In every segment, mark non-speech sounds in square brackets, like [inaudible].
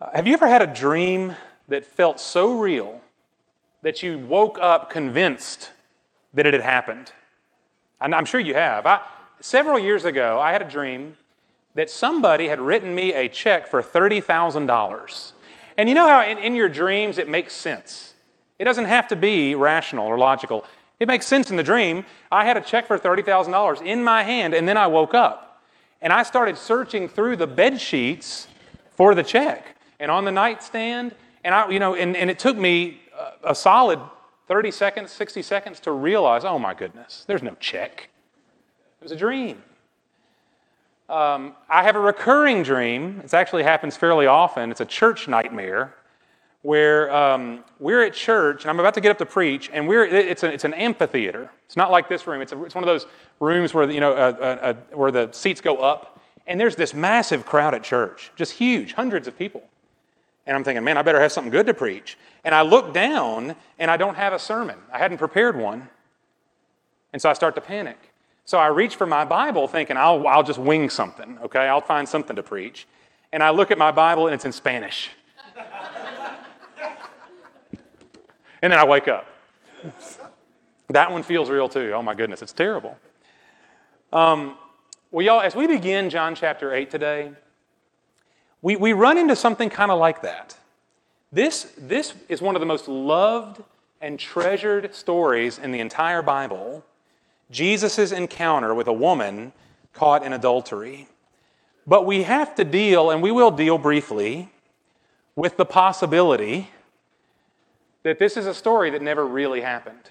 Uh, have you ever had a dream that felt so real that you woke up convinced that it had happened? And I'm sure you have. I, several years ago, I had a dream that somebody had written me a check for $30,000. And you know how in, in, your dreams it makes sense? It doesn't have to be rational or logical. It makes sense in the dream. I had a check for $30,000 in my hand, and then I woke up. And I started searching through the bed sheets for the check and on the nightstand. And, I, you know, and, and it took me a, a solid 30 seconds, 60 seconds to realize, oh my goodness, there's no check. It was a dream. Um, I have a recurring dream. It actually happens fairly often. It's a church nightmare where um, we're at church, and I'm about to get up to preach, and we're, it's, a, it's an amphitheater. It's not like this room. It's, a, it's one of those rooms where, you know, uh, uh, uh, where the seats go up, and there's this massive crowd at church, just huge, hundreds of people. And I'm thinking, man, I better have something good to preach. And I look down and I don't have a sermon. I hadn't prepared one. And so I start to panic. So I reach for my Bible thinking, I'll, I'll just wing something, okay? I'll find something to preach. And I look at my Bible and it's in Spanish. [laughs] and then I wake up. that one feels real too. Oh my goodness, it's terrible. Um, well, y'all, as we begin John chapter 8 today, we, we run into something kind of like that. This, this is one of the most loved and treasured stories in the entire Bible Jesus' encounter with a woman caught in adultery. But we have to deal, and we will deal briefly, with the possibility that this is a story that never really happened.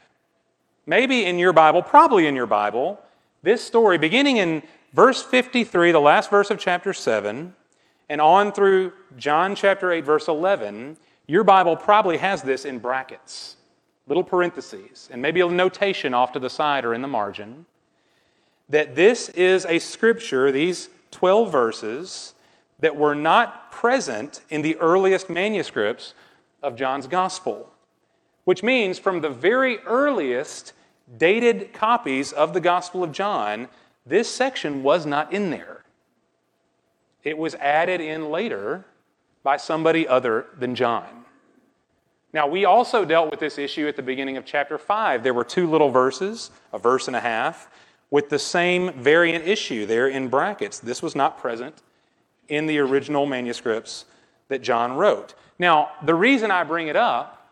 Maybe in your Bible, probably in your Bible, this story, beginning in verse 53, the last verse of chapter 7, and on through John chapter 8, verse 11, your Bible probably has this in brackets, little parentheses, and maybe a notation off to the side or in the margin that this is a scripture, these 12 verses, that were not present in the earliest manuscripts of John's gospel. Which means from the very earliest dated copies of the Gospel of John, this section was not in there. It was added in later by somebody other than John. Now, we also dealt with this issue at the beginning of chapter 5. There were two little verses, a verse and a half, with the same variant issue there in brackets. This was not present in the original manuscripts that John wrote. Now, the reason I bring it up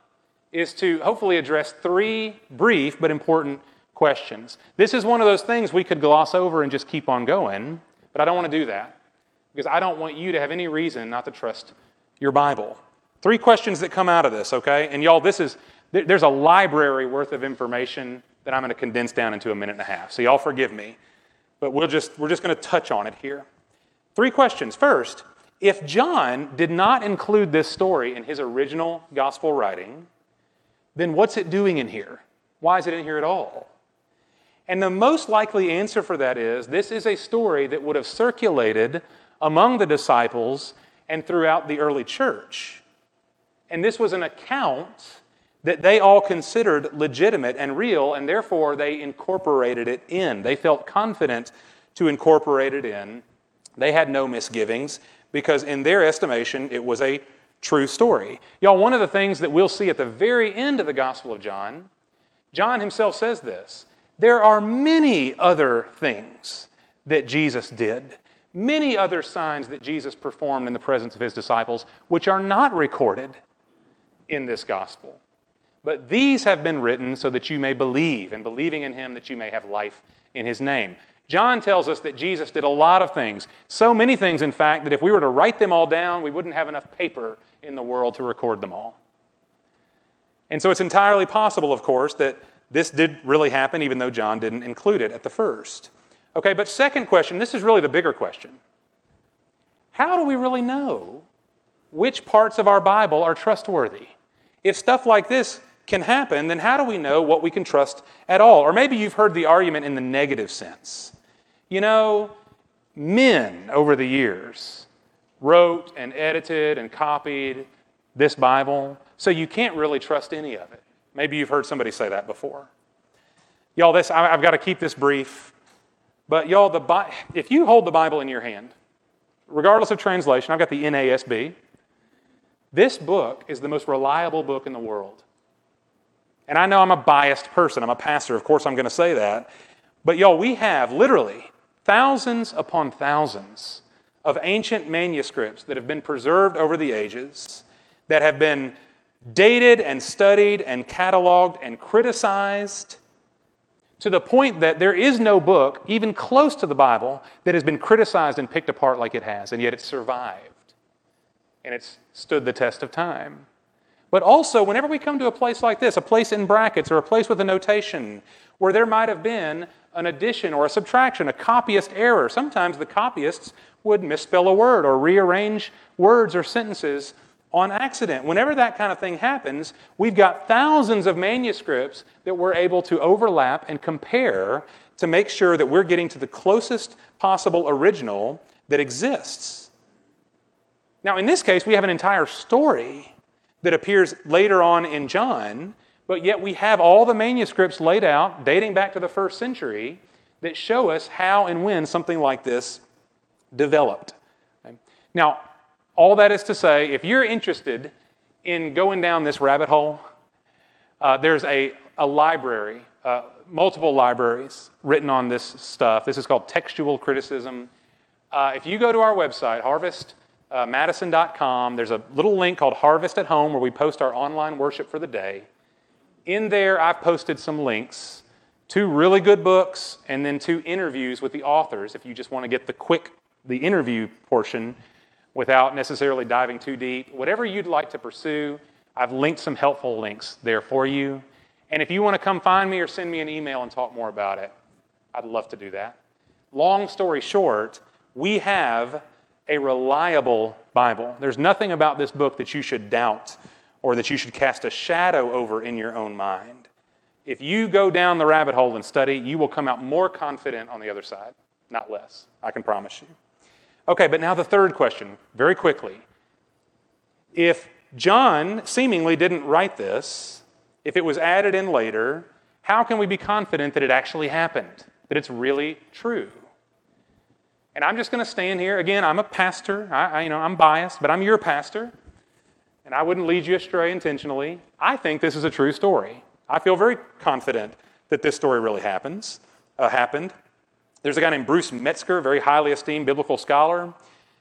is to hopefully address three brief but important questions. This is one of those things we could gloss over and just keep on going, but I don't want to do that because I don't want you to have any reason not to trust your Bible. Three questions that come out of this, okay? And y'all, this is, there's a library worth of information that I'm going to condense down into a minute and a half. So y'all forgive me, but we'll just, we're just going to touch on it here. Three questions. First, if John did not include this story in his original gospel writing, then what's it doing in here? Why is it in here at all? And the most likely answer for that is this is a story that would have circulated among the disciples and throughout the early church. And this was an account that they all considered legitimate and real, and therefore they incorporated it in. They felt confident to incorporate it in. They had no misgivings because, in their estimation, it was a true story. Y'all, one of the things that we'll see at the very end of the Gospel of John, John himself says this there are many other things that Jesus did many other signs that Jesus performed in the presence of his disciples, which are not recorded in this gospel. But these have been written so that you may believe, and believing in him, that you may have life in his name. John tells us that Jesus did a lot of things, so many things, in fact, that if we were to write them all down, we wouldn't have enough paper in the world to record them all. And so it's entirely possible, of course, that this did really happen, even though John didn't include it at the first. Okay, but second question this is really the bigger question. How do we really know which parts of our Bible are trustworthy? If stuff like this can happen, then how do we know what we can trust at all? Or maybe you've heard the argument in the negative sense. You know, men over the years wrote and edited and copied this Bible, so you can't really trust any of it. Maybe you've heard somebody say that before. Y'all, this I've got to keep this brief. But y'all, the, if you hold the Bible in your hand, regardless of translation, I've got the NASB. This book is the most reliable book in the world. And I know I'm a biased person. I'm a pastor. Of course, I'm going to say that. But, y'all, we have literally thousands upon thousands of ancient manuscripts that have been preserved over the ages, that have been dated and studied and cataloged and criticized to the point that there is no book, even close to the Bible, that has been criticized and picked apart like it has, and yet it survived. And it's stood the test of time. But also, whenever we come to a place like this, a place in brackets or a place with a notation where there might have been an addition or a subtraction, a copyist error, sometimes the copyists would misspell a word or rearrange words or sentences on accident. Whenever that kind of thing happens, we've got thousands of manuscripts that we're able to overlap and compare to make sure that we're getting to the closest possible original that exists. Now, in this case, we have an entire story that appears later on in John, but yet we have all the manuscripts laid out, dating back to the first century, that show us how and when something like this developed. Now, all that is to say, if you're interested in going down this rabbit hole, uh, there's a, a library, uh, multiple libraries written on this stuff. This is called textual criticism. Uh, if you go to our website, harvestmadison.com, there's a little link called Harvest at Home where we post our online worship for the day. In there, I've posted some links, two really good books, and then two interviews with the authors if you just want to get the quick, the interview portion without necessarily diving too deep. Whatever you'd like to pursue, I've linked some helpful links there for you. And if you want to come find me or send me an email and talk more about it, I'd love to do that. Long story short, we have a reliable Bible. There's nothing about this book that you should doubt or that you should cast a shadow over in your own mind. If you go down the rabbit hole and study, you will come out more confident on the other side, not less. I can promise you. Okay, but now the third question, very quickly. If John seemingly didn't write this, if it was added in later, how can we be confident that it actually happened, that it's really true? And I'm just going to stand here. Again, I'm a pastor. I, I, you know, I'm biased, but I'm your pastor. And I wouldn't lead you astray intentionally. I think this is a true story. I feel very confident that this story really happens, uh, happened. There's a guy named Bruce Metzger, very highly esteemed biblical scholar,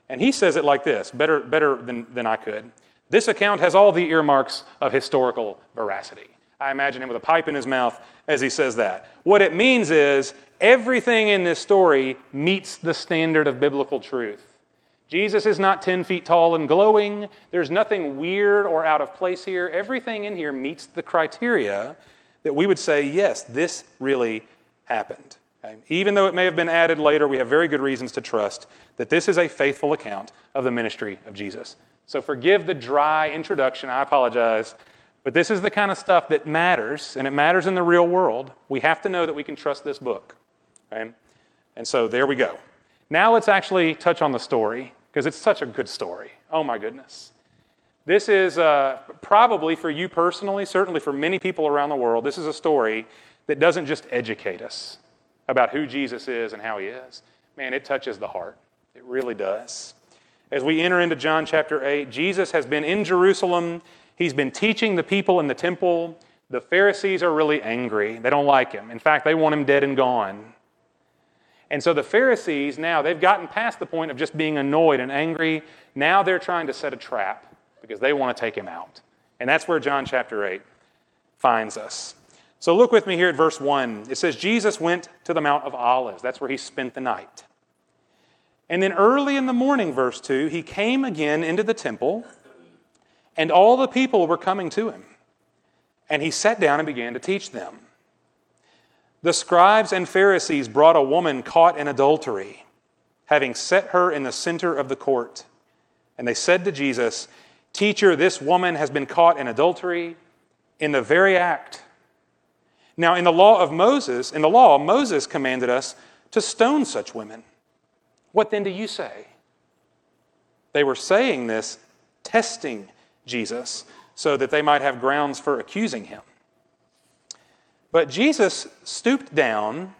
and he says it like this better, better than, than I could. This account has all the earmarks of historical veracity. I imagine him with a pipe in his mouth as he says that. What it means is everything in this story meets the standard of biblical truth. Jesus is not 10 feet tall and glowing. There's nothing weird or out of place here. Everything in here meets the criteria that we would say, yes, this really happened. Okay? Even though it may have been added later, we have very good reasons to trust that this is a faithful account of the ministry of Jesus. So forgive the dry introduction. I apologize. But this is the kind of stuff that matters, and it matters in the real world. We have to know that we can trust this book. Okay? And so there we go. Now let's actually touch on the story, because it's such a good story. Oh my goodness. This is uh, probably for you personally, certainly for many people around the world, this is a story that doesn't just educate us about who Jesus is and how he is, man, it touches the heart. It really does. As we enter into John chapter 8, Jesus has been in Jerusalem. He's been teaching the people in the temple. The Pharisees are really angry. They don't like him. In fact, they want him dead and gone. And so the Pharisees now, they've gotten past the point of just being annoyed and angry. Now they're trying to set a trap because they want to take him out. And that's where John chapter 8 finds us. So look with me here at verse 1. It says, Jesus went to the Mount of Olives. That's where he spent the night. And then early in the morning, verse 2, he came again into the temple, and all the people were coming to him. And he sat down and began to teach them. The scribes and Pharisees brought a woman caught in adultery, having set her in the center of the court. And they said to Jesus, Teacher, this woman has been caught in adultery in the very act. Now, in the law of Moses, in the law, Moses commanded us to stone such women. What then do you say? They were saying this, testing Jesus, so that they might have grounds for accusing him. But Jesus stooped down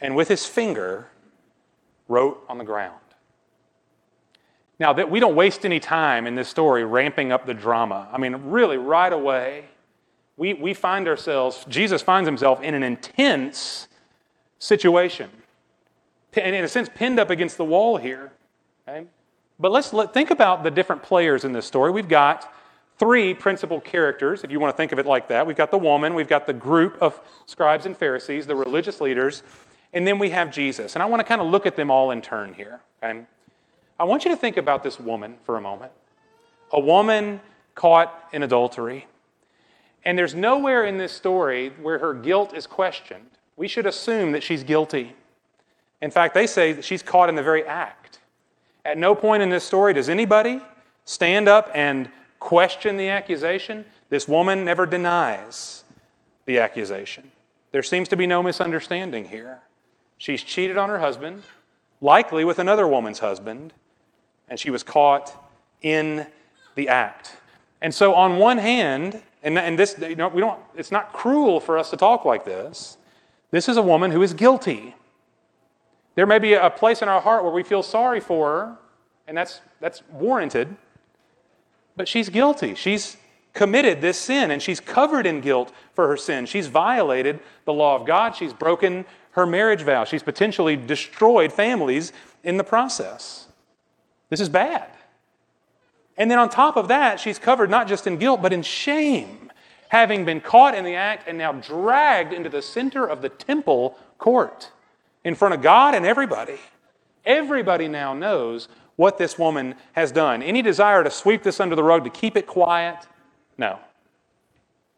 and with his finger wrote on the ground. Now, that we don't waste any time in this story ramping up the drama. I mean, really, right away, we, we find ourselves, Jesus finds himself in an intense situation. And in a sense, pinned up against the wall here. Okay? But let's let, think about the different players in this story. We've got three principal characters, if you want to think of it like that. We've got the woman, we've got the group of scribes and Pharisees, the religious leaders, and then we have Jesus. And I want to kind of look at them all in turn here. Okay? I want you to think about this woman for a moment. A woman caught in adultery. And there's nowhere in this story where her guilt is questioned. We should assume that she's guilty. In fact, they say that she's caught in the very act. At no point in this story does anybody stand up and question the accusation. This woman never denies the accusation. There seems to be no misunderstanding here. She's cheated on her husband, likely with another woman's husband, and she was caught in the act. And so, on one hand, and, and this, you know, we don't, it's not cruel for us to talk like this. This is a woman who is guilty. There may be a place in our heart where we feel sorry for her, and that's, that's warranted, but she's guilty. She's committed this sin, and she's covered in guilt for her sin. She's violated the law of God, she's broken her marriage vow, she's potentially destroyed families in the process. This is bad. And then on top of that, she's covered not just in guilt, but in shame, having been caught in the act and now dragged into the center of the temple court in front of God and everybody. Everybody now knows what this woman has done. Any desire to sweep this under the rug, to keep it quiet? No.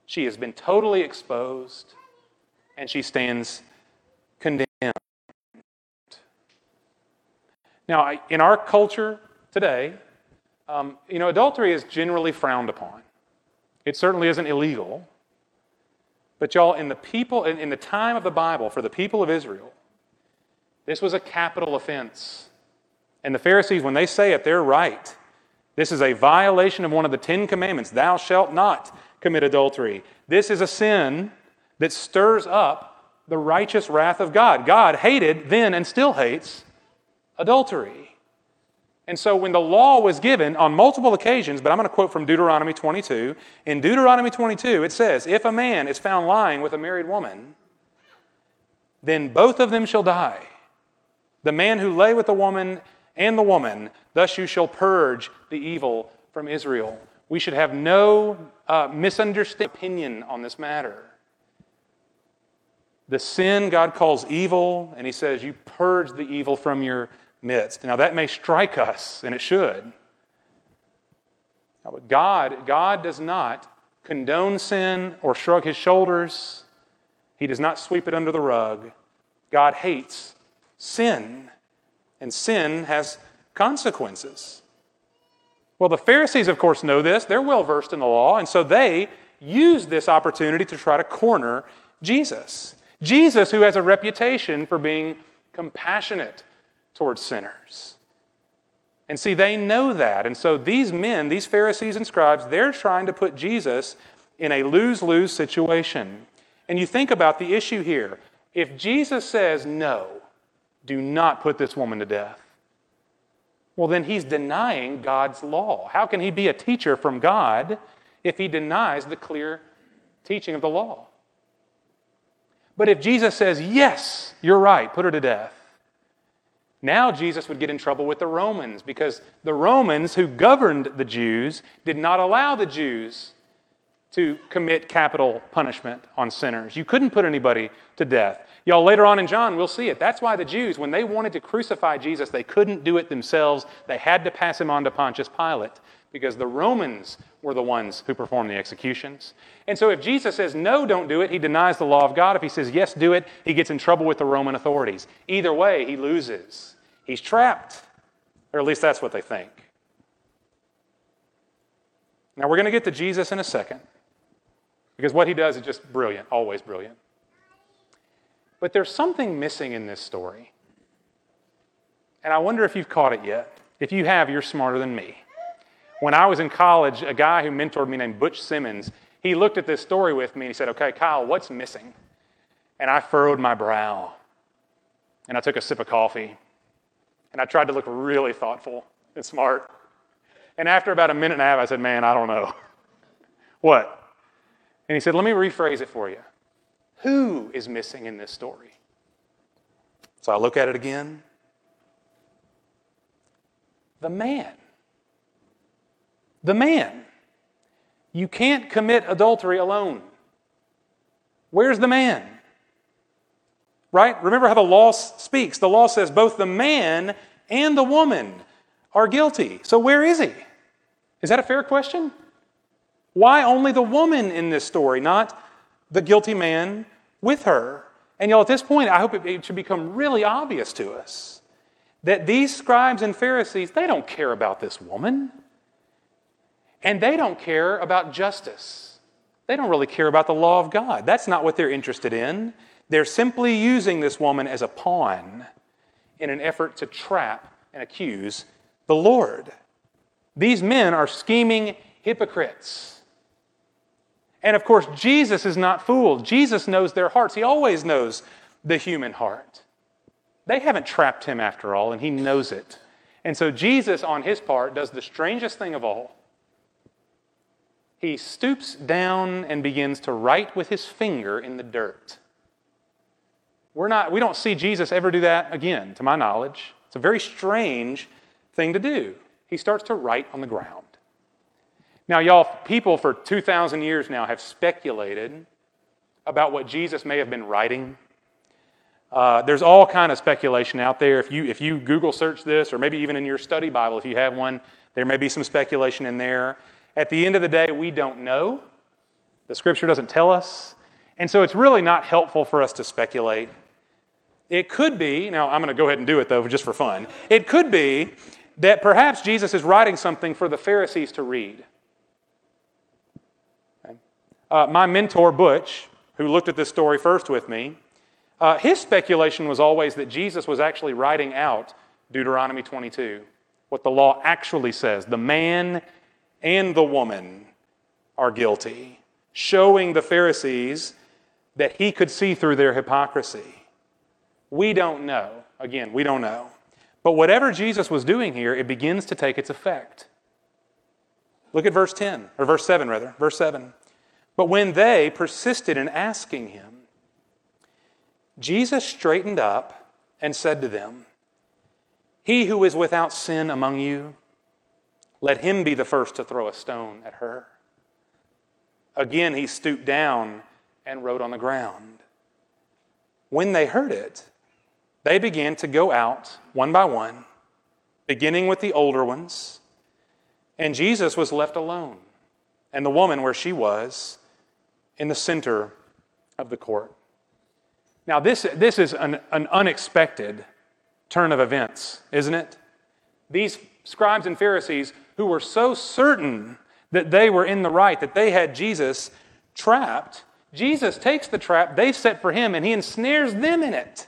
She has been totally exposed and she stands condemned. Now, in our culture today, um, you know, adultery is generally frowned upon. It certainly isn't illegal. But y'all, in the people, in, in the time of the Bible, for the people of Israel, this was a capital offense. And the Pharisees, when they say it, they're right. This is a violation of one of the Ten Commandments Thou shalt not commit adultery. This is a sin that stirs up the righteous wrath of God. God hated then and still hates adultery. And so when the law was given on multiple occasions, but I'm going to quote from Deuteronomy 22. In Deuteronomy 22, it says, If a man is found lying with a married woman, then both of them shall die. The man who lay with the woman and the woman, thus you shall purge the evil from Israel. We should have no uh, misunderstanding opinion on this matter. The sin God calls evil, and He says, You purge the evil from your midst. Now, that may strike us, and it should. But God, God does not condone sin or shrug his shoulders. He does not sweep it under the rug. God hates sin, and sin has consequences. Well, the Pharisees, of course, know this. They're well versed in the law, and so they use this opportunity to try to corner Jesus. Jesus, who has a reputation for being compassionate towards sinners. And see, they know that. And so these men, these Pharisees and scribes, they're trying to put Jesus in a lose lose situation. And you think about the issue here. If Jesus says, no, do not put this woman to death, well, then he's denying God's law. How can he be a teacher from God if he denies the clear teaching of the law? But if Jesus says, yes, you're right, put her to death, now Jesus would get in trouble with the Romans because the Romans who governed the Jews did not allow the Jews to commit capital punishment on sinners. You couldn't put anybody to death. Y'all, later on in John, we'll see it. That's why the Jews, when they wanted to crucify Jesus, they couldn't do it themselves. They had to pass him on to Pontius Pilate because the Romans were the ones who performed the executions. And so if Jesus says, no, don't do it, he denies the law of God. If he says, yes, do it, he gets in trouble with the Roman authorities. Either way, he loses. He's trapped, or at least that's what they think. Now, we're going to get to Jesus in a second, because what he does is just brilliant, always brilliant. But there's something missing in this story. And I wonder if you've caught it yet. If you have, you're smarter than me. When I was in college, a guy who mentored me named Butch Simmons, he looked at this story with me and he said, Okay, Kyle, what's missing? And I furrowed my brow and I took a sip of coffee and I tried to look really thoughtful. and smart. And after about a minute and a half, I said, Man, I don't know. [laughs] what? And he said, Let me rephrase it for you. Who is missing in this story? So I look at it again. The man. The man. You can't commit adultery alone. Where's the man? Right? Remember how the law speaks. The law says both the man and the woman are guilty. So where is he? Is that a fair question? Why only the woman in this story, not the guilty man with her? And y'all, at this point, I hope it should become really obvious to us that these scribes and Pharisees, they don't care about this woman. And they don't care about justice. They don't really care about the law of God. That's not what they're interested in. They're simply using this woman as a pawn in an effort to trap and accuse the Lord. These men are scheming hypocrites. And of course, Jesus is not fooled. Jesus knows their hearts. He always knows the human heart. They haven't trapped him after all, and he knows it. And so Jesus, on his part, does the strangest thing of all. He stoops down and begins to write with his finger in the dirt. We're not, we don't see Jesus ever do that again, to my knowledge. It's a very strange thing to do. He starts to write on the ground. Now, y'all, people for 2,000 years now have speculated about what Jesus may have been writing. Uh, there's all kind of speculation out there. If you, if you Google search this, or maybe even in your study Bible, if you have one, there may be some speculation in there. At the end of the day, we don't know. The scripture doesn't tell us. And so it's really not helpful for us to speculate. It could be, now I'm going to go ahead and do it though, just for fun. It could be that perhaps Jesus is writing something for the Pharisees to read. Uh, my mentor, Butch, who looked at this story first with me, uh, his speculation was always that Jesus was actually writing out Deuteronomy 22, what the law actually says. The man and the woman are guilty, showing the Pharisees that he could see through their hypocrisy. We don't know. Again, we don't know. But whatever Jesus was doing here, it begins to take its effect. Look at verse 10, or verse 7, rather. Verse 7. But when they persisted in asking him, Jesus straightened up and said to them, He who is without sin among you, let him be the first to throw a stone at her. Again, he stooped down and wrote on the ground. When they heard it, they began to go out one by one, beginning with the older ones. And Jesus was left alone, and the woman where she was in the center of the court. Now, this, this is an, an unexpected turn of events, isn't it? These scribes and Pharisees who were so certain that they were in the right, that they had Jesus trapped, Jesus takes the trap they've set for him and he ensnares them in it.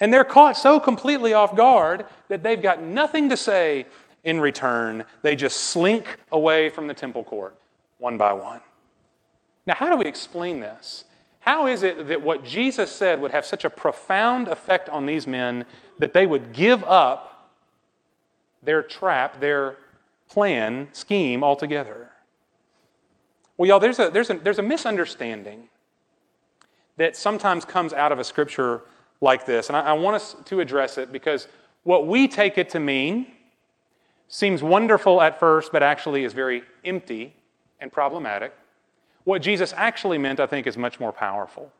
And they're caught so completely off guard that they've got nothing to say in return. They just slink away from the temple court one by one. Now, how do we explain this? How is it that what Jesus said would have such a profound effect on these men that they would give up their trap, their plan, scheme altogether? Well, y'all, there's a, there's a, there's a misunderstanding that sometimes comes out of a scripture like this. And I, I want us to address it because what we take it to mean seems wonderful at first, but actually is very empty and problematic. What Jesus actually meant, I think, is much more powerful.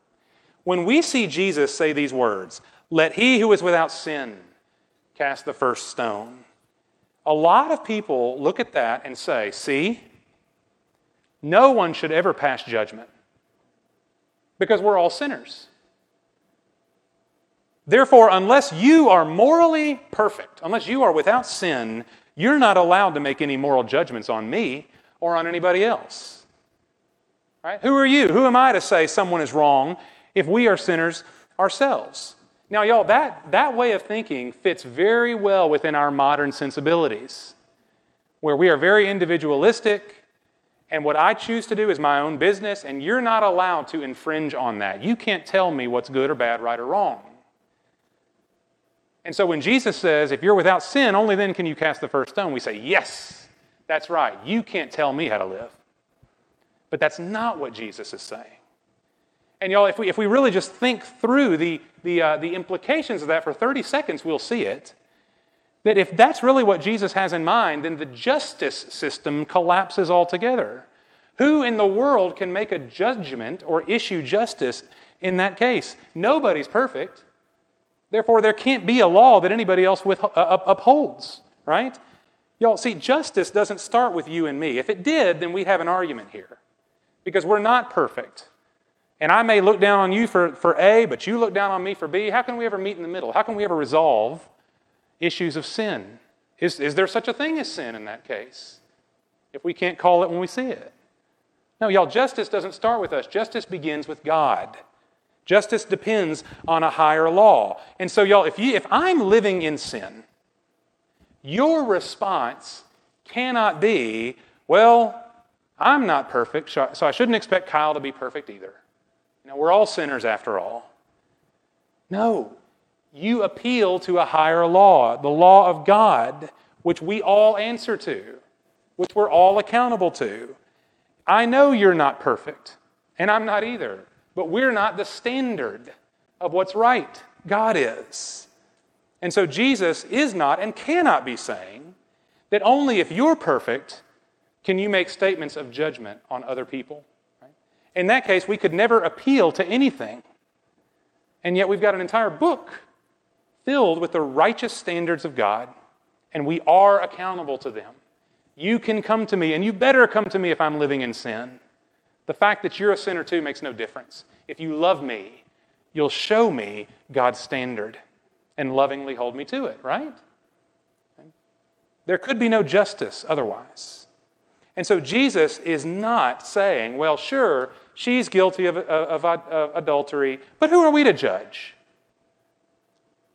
When we see Jesus say these words, let he who is without sin cast the first stone, a lot of people look at that and say, see, no one should ever pass judgment because we're all sinners. Therefore, unless you are morally perfect, unless you are without sin, you're not allowed to make any moral judgments on me or on anybody else. Right? Who are you? Who am I to say someone is wrong if we are sinners ourselves? Now, y'all, that, that way of thinking fits very well within our modern sensibilities, where we are very individualistic, and what I choose to do is my own business, and you're not allowed to infringe on that. You can't tell me what's good or bad, right or wrong. And so when Jesus says, if you're without sin, only then can you cast the first stone, we say, yes, that's right. You can't tell me how to live. But that's not what Jesus is saying. And y'all, if we, if we really just think through the, the, uh, the implications of that for 30 seconds, we'll see it. That if that's really what Jesus has in mind, then the justice system collapses altogether. Who in the world can make a judgment or issue justice in that case? Nobody's perfect. Therefore, there can't be a law that anybody else with, uh, upholds, right? Y'all, see, justice doesn't start with you and me. If it did, then we'd have an argument here because we're not perfect. And I may look down on you for, for A, but you look down on me for B. How can we ever meet in the middle? How can we ever resolve issues of sin? Is, is there such a thing as sin in that case? If we can't call it when we see it. No, y'all, justice doesn't start with us, justice begins with God. Justice depends on a higher law. And so, y'all, if, you, if I'm living in sin, your response cannot be, well, I'm not perfect, so I shouldn't expect Kyle to be perfect either. You know, we're all sinners after all. No, you appeal to a higher law, the law of God, which we all answer to, which we're all accountable to. I know you're not perfect, and I'm not either. But we're not the standard of what's right. God is. And so Jesus is not and cannot be saying that only if you're perfect can you make statements of judgment on other people. In that case, we could never appeal to anything. And yet we've got an entire book filled with the righteous standards of God, and we are accountable to them. You can come to me, and you better come to me if I'm living in sin. The fact that you're a sinner too makes no difference. If you love me, you'll show me God's standard and lovingly hold me to it, right? There could be no justice otherwise. And so Jesus is not saying, well, sure, she's guilty of, of, of, adultery, but who are we to judge?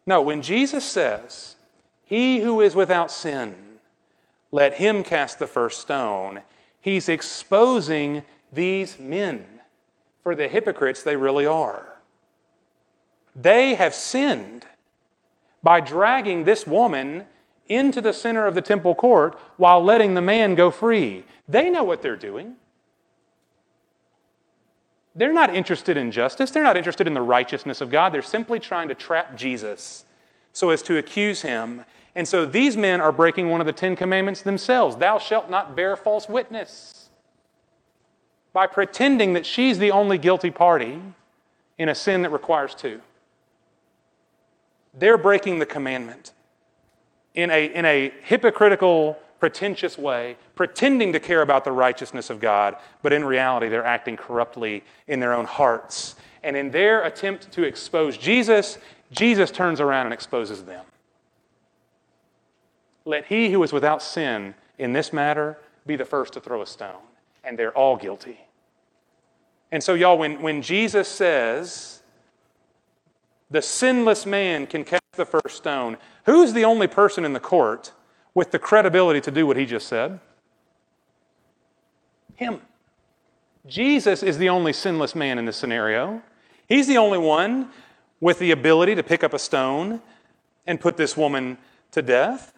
No, when Jesus says, He who is without sin, let him cast the first stone, he's exposing these men for the hypocrites they really are. They have sinned by dragging this woman into the center of the temple court while letting the man go free. They know what they're doing. They're not interested in justice. They're not interested in the righteousness of God. They're simply trying to trap Jesus so as to accuse him. And so these men are breaking one of the Ten Commandments themselves Thou shalt not bear false witness by pretending that she's the only guilty party in a sin that requires two. They're breaking the commandment in a, in a hypocritical, pretentious way, pretending to care about the righteousness of God, but in reality, they're acting corruptly in their own hearts. And in their attempt to expose Jesus, Jesus turns around and exposes them. Let he who is without sin in this matter be the first to throw a stone. And they're all guilty. And so, y'all, when, when Jesus says the sinless man can cast the first stone, who's the only person in the court with the credibility to do what he just said? Him. Jesus is the only sinless man in this scenario. He's the only one with the ability to pick up a stone and put this woman to death.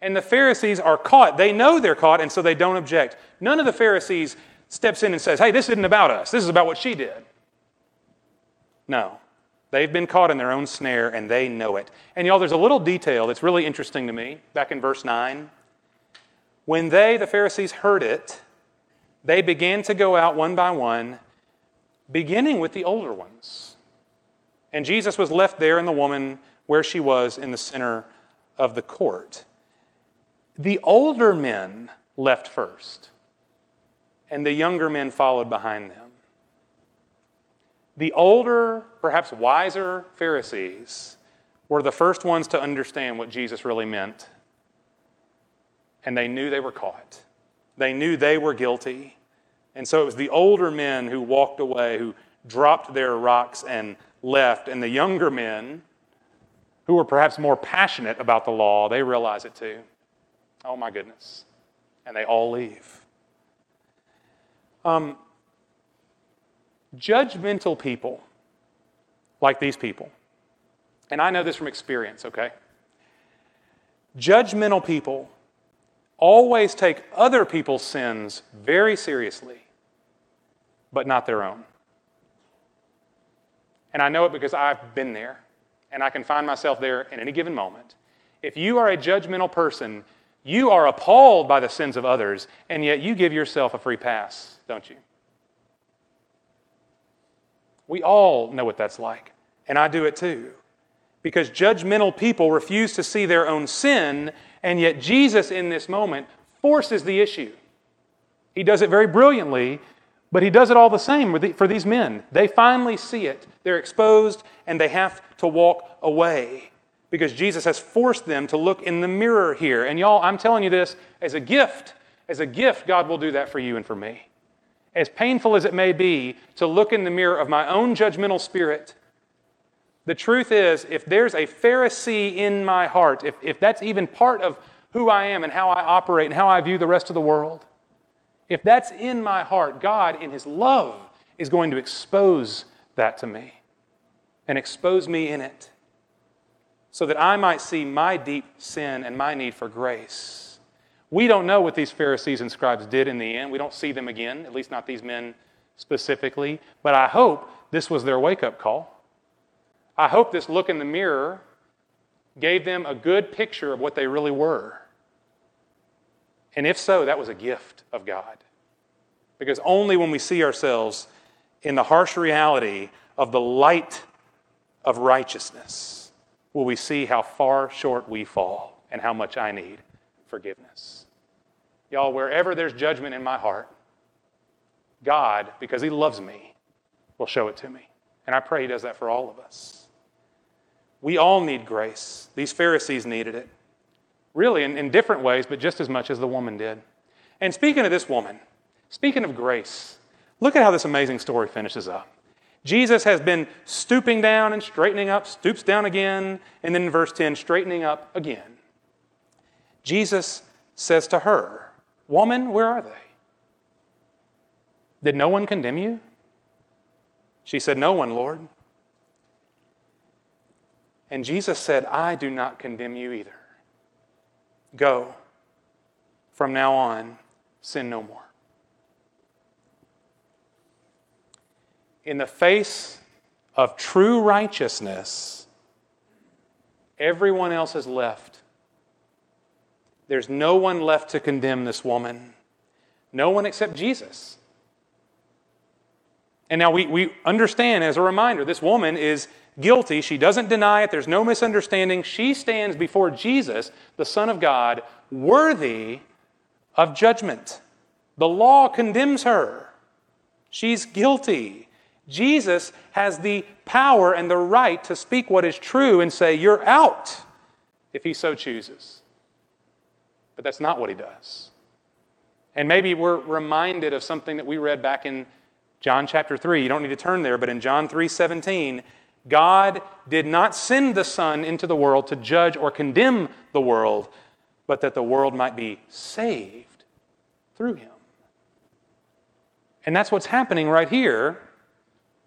And the Pharisees are caught. They know they're caught, and so they don't object. None of the Pharisees steps in and says, hey, this isn't about us. This is about what she did. No. They've been caught in their own snare and they know it. And y'all, there's a little detail that's really interesting to me back in verse 9. When they, the Pharisees, heard it, they began to go out one by one, beginning with the older ones. And Jesus was left there and the woman where she was in the center of the court. The older men left first and the younger men followed behind them. The older, perhaps wiser Pharisees were the first ones to understand what Jesus really meant. And they knew they were caught. They knew they were guilty. And so it was the older men who walked away, who dropped their rocks and left. And the younger men, who were perhaps more passionate about the law, they realize it too. Oh my goodness. And they all leave. Um, judgmental people, like these people, and I know this from experience, okay? Judgmental people always take other people's sins very seriously, but not their own. And I know it because I've been there, and I can find myself there in any given moment. If you are a judgmental person, you are appalled by the sins of others, and yet you give yourself a free pass, don't you? We all know what that's like, and I do it too. Because judgmental people refuse to see their own sin, and yet Jesus, in this moment, forces the issue. He does it very brilliantly, but he does it all the same for these men. They finally see it, they're exposed, and they have to walk away because Jesus has forced them to look in the mirror here. And y'all, I'm telling you this as a gift. As a gift, God will do that for you and for me. As painful as it may be to look in the mirror of my own judgmental spirit, the truth is, if there's a Pharisee in my heart, if, if that's even part of who I am and how I operate and how I view the rest of the world, if that's in my heart, God, in His love, is going to expose that to me and expose me in it so that I might see my deep sin and my need for grace. We don't know what these Pharisees and scribes did in the end. We don't see them again, at least not these men specifically. But I hope this was their wake up call. I hope this look in the mirror gave them a good picture of what they really were. And if so, that was a gift of God. Because only when we see ourselves in the harsh reality of the light of righteousness will we see how far short we fall and how much I need forgiveness. Y'all, wherever there's judgment in my heart, God, because He loves me, will show it to me. And I pray He does that for all of us. We all need grace. These Pharisees needed it. Really, in, in different ways, but just as much as the woman did. And speaking of this woman, speaking of grace, look at how this amazing story finishes up. Jesus has been stooping down and straightening up, stoops down again, and then in verse 10, straightening up again. Jesus says to her, Woman, where are they? Did no one condemn you? She said, No one, Lord. And Jesus said, I do not condemn you either. Go. From now on, sin no more. In the face of true righteousness, everyone else has left. There's no one left to condemn this woman. No one except Jesus. And now we, we understand as a reminder this woman is guilty. She doesn't deny it. There's no misunderstanding. She stands before Jesus, the Son of God, worthy of judgment. The law condemns her. She's guilty. Jesus has the power and the right to speak what is true and say, You're out, if he so chooses. But that's not what he does. And maybe we're reminded of something that we read back in John chapter 3. You don't need to turn there, but in John 3 17, God did not send the Son into the world to judge or condemn the world, but that the world might be saved through him. And that's what's happening right here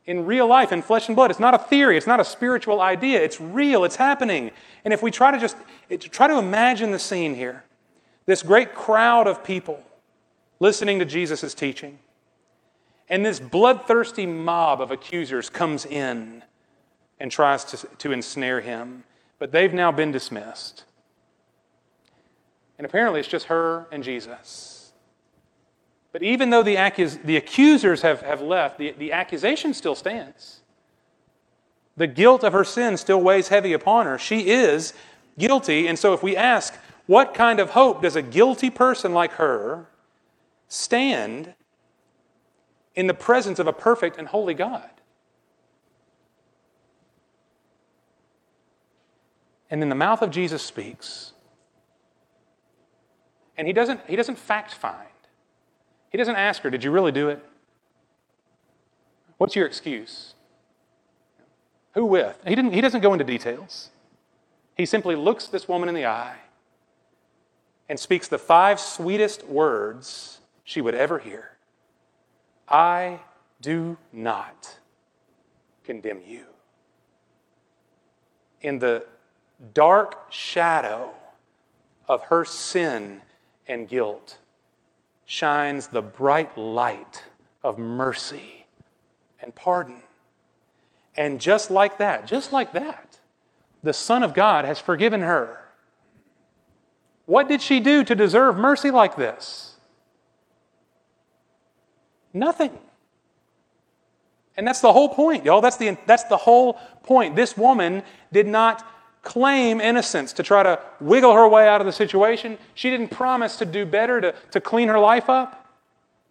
in real life, in flesh and blood. It's not a theory, it's not a spiritual idea. It's real, it's happening. And if we try to just eh, try to imagine the scene here, this great crowd of people listening to Jesus' teaching, and this bloodthirsty mob of accusers comes in and tries to, to ensnare him. But they've now been dismissed. And apparently it's just her and Jesus. But even though the, accus- the accusers have, have left, the, the accusation still stands. The guilt of her sin still weighs heavy upon her. She is guilty. And so if we ask, what kind of hope does a guilty person like her stand in the presence of a perfect and holy God? And then the mouth of Jesus speaks. And he doesn't, he doesn't fact find. He doesn't ask her, Did you really do it? What's your excuse? Who with? He, didn't, he doesn't go into details. He simply looks this woman in the eye and speaks the five sweetest words she would ever hear I do not condemn you. in the dark shadow of her sin and guilt shines the bright light of mercy and pardon. And just like that, just like that, the Son of God has forgiven her. What did she do to deserve mercy like this? Nothing. And that's the whole point, y'all. That's the, that's the whole point. This woman did not claim innocence to try to wiggle her way out of the situation. She didn't promise to do better, to, to clean her life up.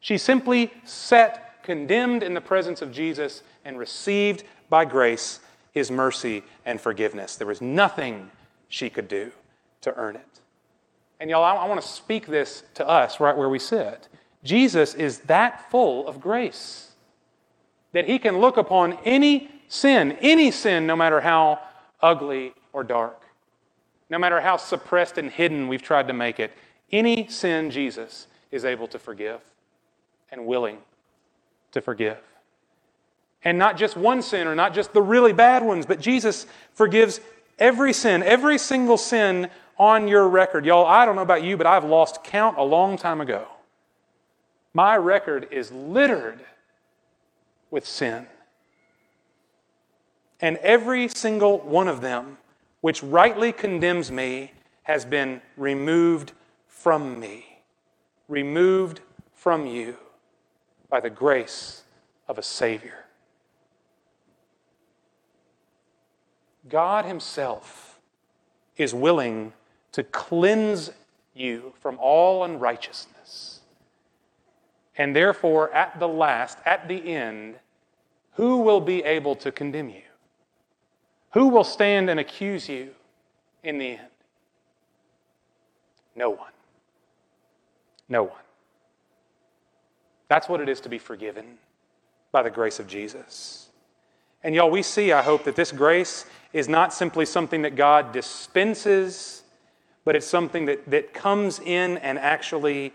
She simply sat condemned in the presence of Jesus and received by grace his mercy and forgiveness. There was nothing she could do to earn it. And y'all, I, I want to speak this to us right where we sit. Jesus is that full of grace that he can look upon any sin, any sin, no matter how ugly or dark. No matter how suppressed and hidden we've tried to make it, any sin Jesus is able to forgive and willing to forgive. And not just one sin or not just the really bad ones, but Jesus forgives every sin, every single sin on your record. Y'all, I don't know about you, but I've lost count a long time ago. My record is littered with sin. And every single one of them which rightly condemns me has been removed from me, removed from you by the grace of a Savior. God Himself is willing to cleanse you from all unrighteousness. And therefore, at the last, at the end, who will be able to condemn you? Who will stand and accuse you in the end? No one. No one. That's what it is to be forgiven by the grace of Jesus. And y'all, we see, I hope, that this grace is not simply something that God dispenses, but it's something that, that comes in and actually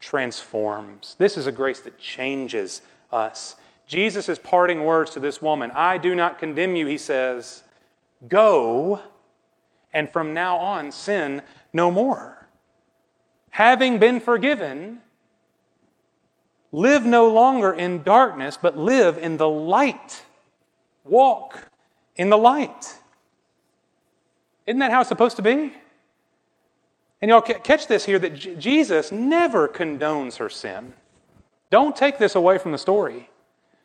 transforms. This is a grace that changes us. Jesus' parting words to this woman I do not condemn you, he says. Go, and from now on, sin no more. Having been forgiven, live no longer in darkness, but live in the light. Walk in the light. Isn't that how it's supposed to be? And y'all catch this here that J- Jesus never condones her sin. Don't take this away from the story.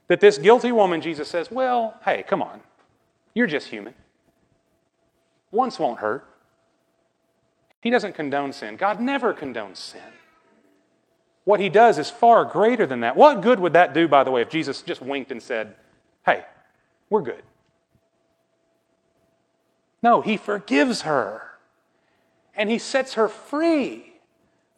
That this guilty woman, Jesus says, well, hey, come on. You're just human. Once won't hurt. He doesn't condone sin. God never condones sin. What he does is far greater than that. What good would that do, by the way, if Jesus just winked and said, Hey, we're good? No, he forgives her and he sets her free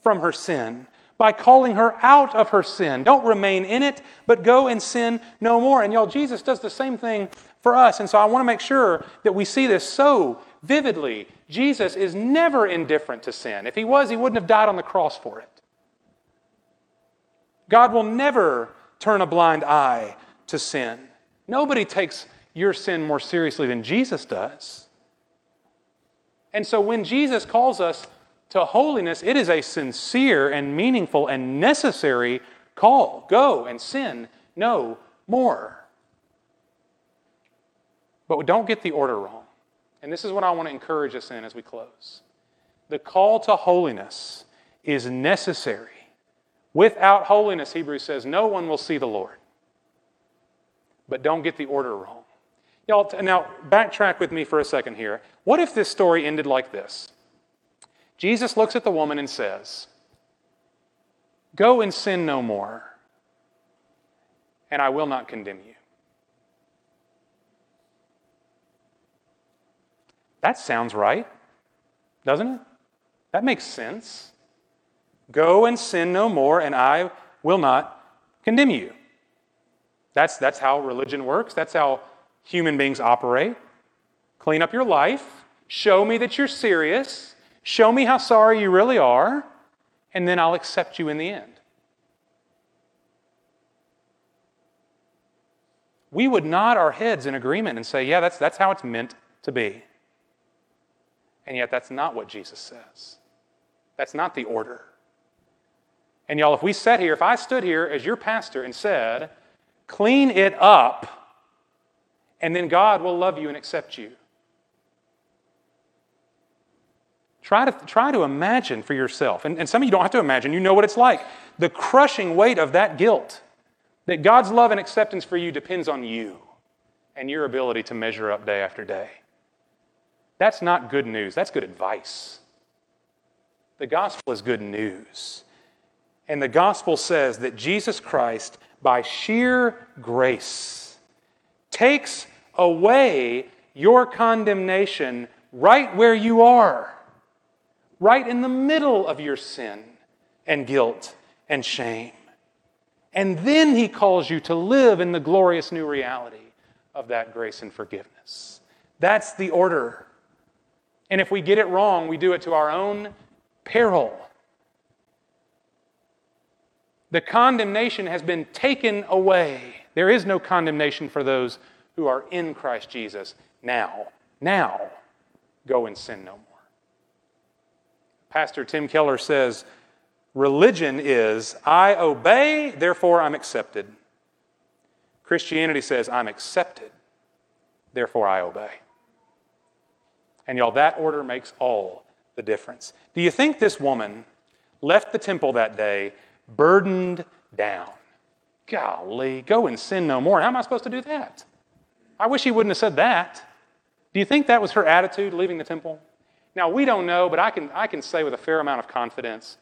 from her sin by calling her out of her sin. Don't remain in it, but go and sin no more. And y'all, Jesus does the same thing for us. And so I want to make sure that we see this so vividly. Jesus is never indifferent to sin. If he was, he wouldn't have died on the cross for it. God will never turn a blind eye to sin. Nobody takes your sin more seriously than Jesus does. And so when Jesus calls us to holiness, it is a sincere and meaningful and necessary call. Go and sin no more. But don't get the order wrong. And this is what I want to encourage us in as we close. The call to holiness is necessary. Without holiness, Hebrews says, no one will see the Lord. But don't get the order wrong. Y'all, now backtrack with me for a second here. What if this story ended like this? Jesus looks at the woman and says, Go and sin no more, and I will not condemn you. That sounds right, doesn't it? That makes sense. Go and sin no more, and I will not condemn you. That's, that's how religion works. That's how human beings operate. Clean up your life. Show me that you're serious. Show me how sorry you really are, and then I'll accept you in the end. We would nod our heads in agreement and say, yeah, that's, that's how it's meant to be. And yet, that's not what Jesus says. That's not the order. And y'all, if we sat here, if I stood here as your pastor and said, clean it up, and then God will love you and accept you. Try to, try to imagine for yourself, and, and some of you don't have to imagine, you know what it's like. The crushing weight of that guilt, that God's love and acceptance for you depends on you and your ability to measure up day after day. That's not good news, that's good advice. The gospel is good news. And the gospel says that Jesus Christ, by sheer grace, takes away your condemnation right where you are, right in the middle of your sin and guilt and shame. And then he calls you to live in the glorious new reality of that grace and forgiveness. That's the order. And if we get it wrong, we do it to our own peril. The condemnation has been taken away. There is no condemnation for those who are in Christ Jesus now. Now, go and sin no more. Pastor Tim Keller says, Religion is, I obey, therefore I'm accepted. Christianity says, I'm accepted, therefore I obey. And y'all, that order makes all the difference. Do you think this woman left the temple that day burdened down? Golly, go and sin no more. How am I supposed to do that? I wish he wouldn't have said that. Do you think that was her attitude leaving the temple? Now, we don't know, but I can, I can say with a fair amount of confidence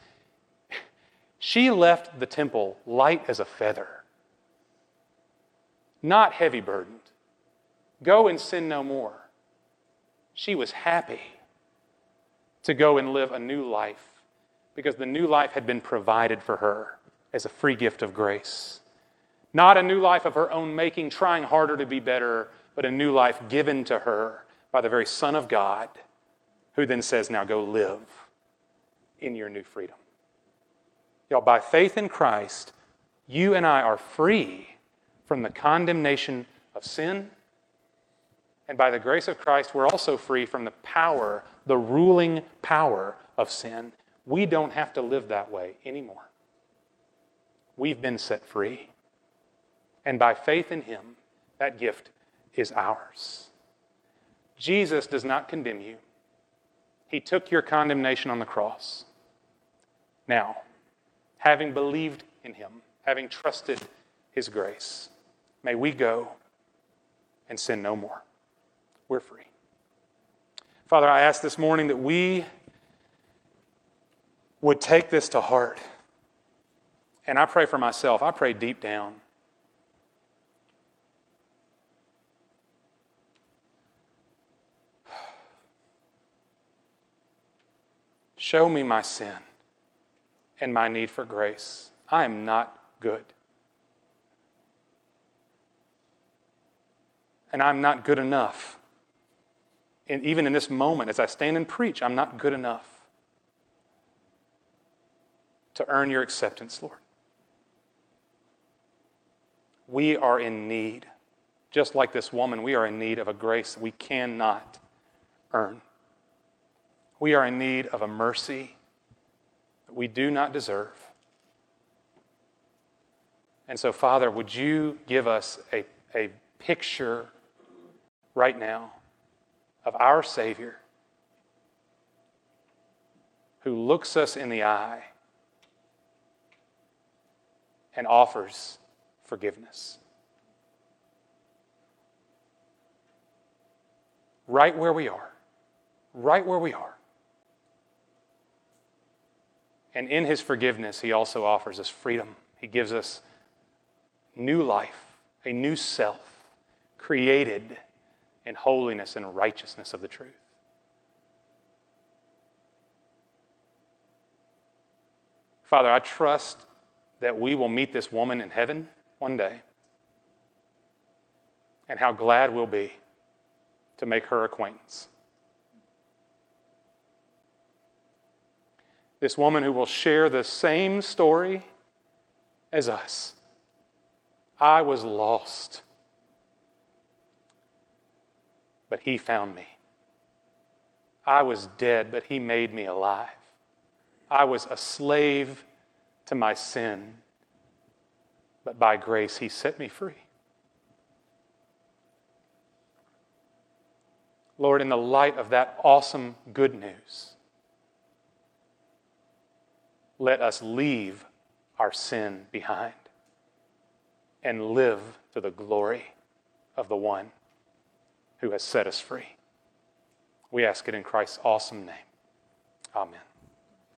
she left the temple light as a feather, not heavy burdened. Go and sin no more. She was happy to go and live a new life because the new life had been provided for her as a free gift of grace. Not a new life of her own making, trying harder to be better, but a new life given to her by the very Son of God, who then says, Now go live in your new freedom. Y'all, by faith in Christ, you and I are free from the condemnation of sin. And by the grace of Christ, we're also free from the power, the ruling power of sin. We don't have to live that way anymore. We've been set free. And by faith in Him, that gift is ours. Jesus does not condemn you, He took your condemnation on the cross. Now, having believed in him, having trusted his grace. May we go and sin no more. We're free. Father, I ask this morning that we would take this to heart. And I pray for myself, I pray deep down. Show me my sin and my need for grace. I am not good. And I'm not good enough. And even in this moment, as I stand and preach, I'm not good enough to earn your acceptance, Lord. We are in need, just like this woman, we are in need of a grace we cannot earn. We are in need of a mercy that we do not deserve. And so, Father, would you give us a, a picture right now of our Savior who looks us in the eye and offers forgiveness? Right where we are, right where we are. And in his forgiveness, he also offers us freedom. He gives us new life, a new self, created in holiness and righteousness of the truth. Father, I trust that we will meet this woman in heaven one day, and how glad we'll be to make her acquaintance. This woman who will share the same story as us. I was lost, but he found me. I was dead, but he made me alive. I was a slave to my sin, but by grace he set me free. Lord, in the light of that awesome good news, let us leave our sin behind and live to the glory of the one who has set us free. We ask it in Christ's awesome name. Amen.